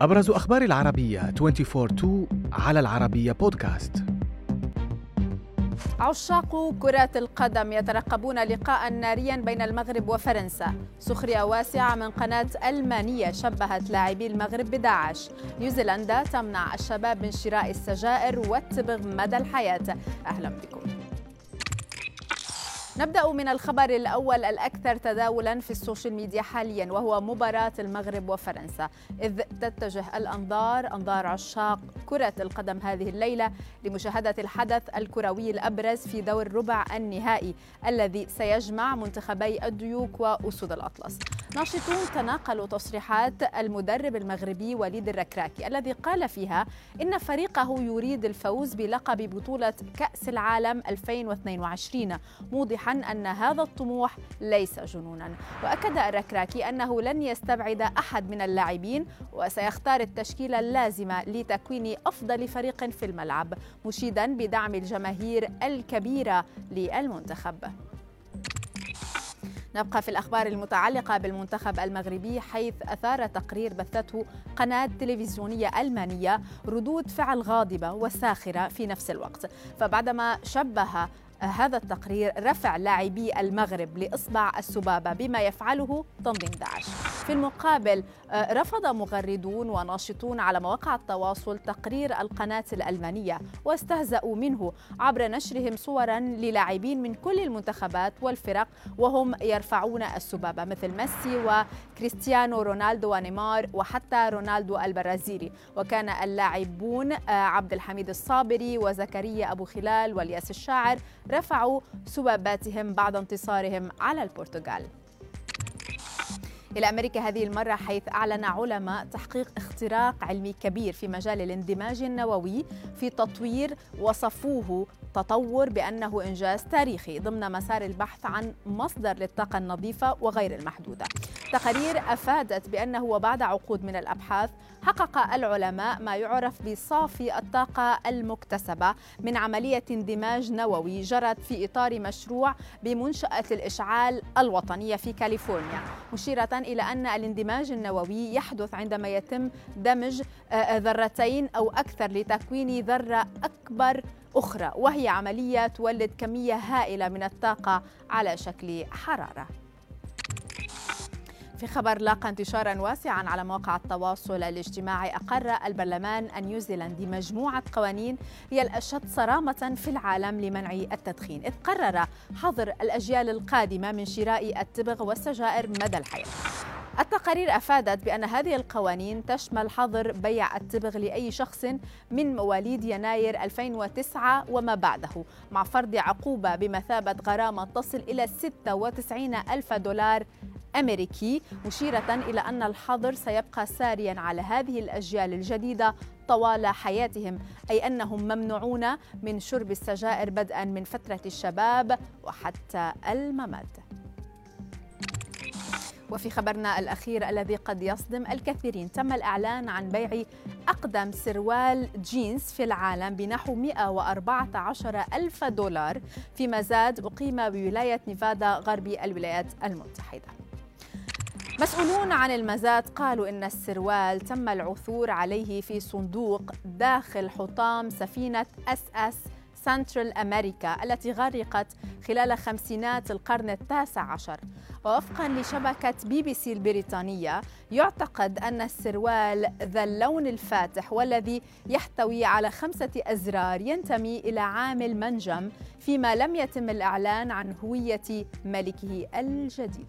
أبرز أخبار العربية 24 على العربية بودكاست عشاق كرة القدم يترقبون لقاء ناريا بين المغرب وفرنسا. سخرية واسعة من قناة ألمانية شبهت لاعبي المغرب بداعش. نيوزيلندا تمنع الشباب من شراء السجائر والتبغ مدى الحياة. أهلا بكم. نبدأ من الخبر الأول الأكثر تداولا في ال social media حاليا وهو مباراة المغرب وفرنسا. إذ تتجه الأنظار أنظار عشاق كرة القدم هذه الليلة لمشاهدة الحدث الكروي الأبرز في دور ربع النهائي الذي سيجمع منتخبي الديوك وأسود الأطلس. ناشطون تناقلوا تصريحات المدرب المغربي وليد الركراكي الذي قال فيها إن فريقه يريد الفوز بلقب بطولة كأس العالم 2022 موضحا أن هذا الطموح ليس جنونا. وأكد الركراكي أنه لن يستبعد أحد من اللاعبين وسيختار التشكيلة اللازمة لتكوين أفضل فريق في الملعب مشيدا بدعم الجماهير الكبيرة للمنتخب. نبقى في الأخبار المتعلقة بالمنتخب المغربي حيث أثار تقرير بثته قناة تلفزيونية ألمانية ردود فعل غاضبة وساخرة في نفس الوقت. فبعدما شبه هذا التقرير رفع لاعبي المغرب لإصبع السبابة بما يفعله تنظيم داعش. في المقابل آه، رفض مغردون وناشطون على مواقع التواصل تقرير القناة الألمانية واستهزأوا منه عبر نشرهم صورا للاعبين من كل المنتخبات والفرق وهم يرفعون السبابة مثل ميسي وكريستيانو رونالدو ونيمار وحتى رونالدو البرازيلي. وكان اللاعبون آه، عبد الحميد الصابري وزكريا أبو خلال والياس الشاعر رفعوا سباباتهم بعد انتصارهم على البرتغال. إلى أمريكا هذه المرة حيث أعلن علماء تحقيق اختراق علمي كبير في مجال الاندماج النووي في تطوير وصفوه تطور بأنه إنجاز تاريخي ضمن مسار البحث عن مصدر للطاقة النظيفة وغير المحدودة. تقارير أفادت بأنه وبعد عقود من الأبحاث حقق العلماء ما يعرف بصافي الطاقة المكتسبة من عملية اندماج نووي جرت في إطار مشروع بمنشأة الإشعال الوطنية في كاليفورنيا مشيرة إلى أن الاندماج النووي يحدث عندما يتم دمج آه، ذرتين أو أكثر لتكوين ذرة أكبر أخرى وهي عملية تولد كمية هائلة من الطاقة على شكل حرارة. في خبر لاقى انتشارا واسعا على مواقع التواصل الاجتماعي أقر البرلمان النيوزيلندي مجموعة قوانين هي الأشد صرامة في العالم لمنع التدخين إذ قرر حظر الأجيال القادمة من شراء التبغ والسجائر مدى الحياة. التقارير أفادت بأن هذه القوانين تشمل حظر بيع التبغ لأي شخص من مواليد يناير 2009 وما بعده مع فرض عقوبة بمثابة غرامة تصل إلى 96 ألف دولار أمريكي مشيرة إلى أن الحظر سيبقى ساريا على هذه الأجيال الجديدة طوال حياتهم أي أنهم ممنوعون من شرب السجائر بدءا من فترة الشباب وحتى الممات. وفي خبرنا الأخير الذي قد يصدم الكثيرين تم الإعلان عن بيع أقدم سروال جينز في العالم بنحو 114 ألف دولار في مزاد أقيم بولاية نيفادا غربي الولايات المتحدة. مسؤولون عن المزاد قالوا إن السروال تم العثور عليه في صندوق داخل حطام سفينة اس اس سنترال أمريكا التي غرقت خلال خمسينات القرن التاسع عشر. ووفقا لشبكة بي بي سي البريطانية يعتقد أن السروال ذا اللون الفاتح والذي يحتوي على خمسة أزرار ينتمي إلى عامل منجم فيما لم يتم الإعلان عن هوية ملكه الجديد.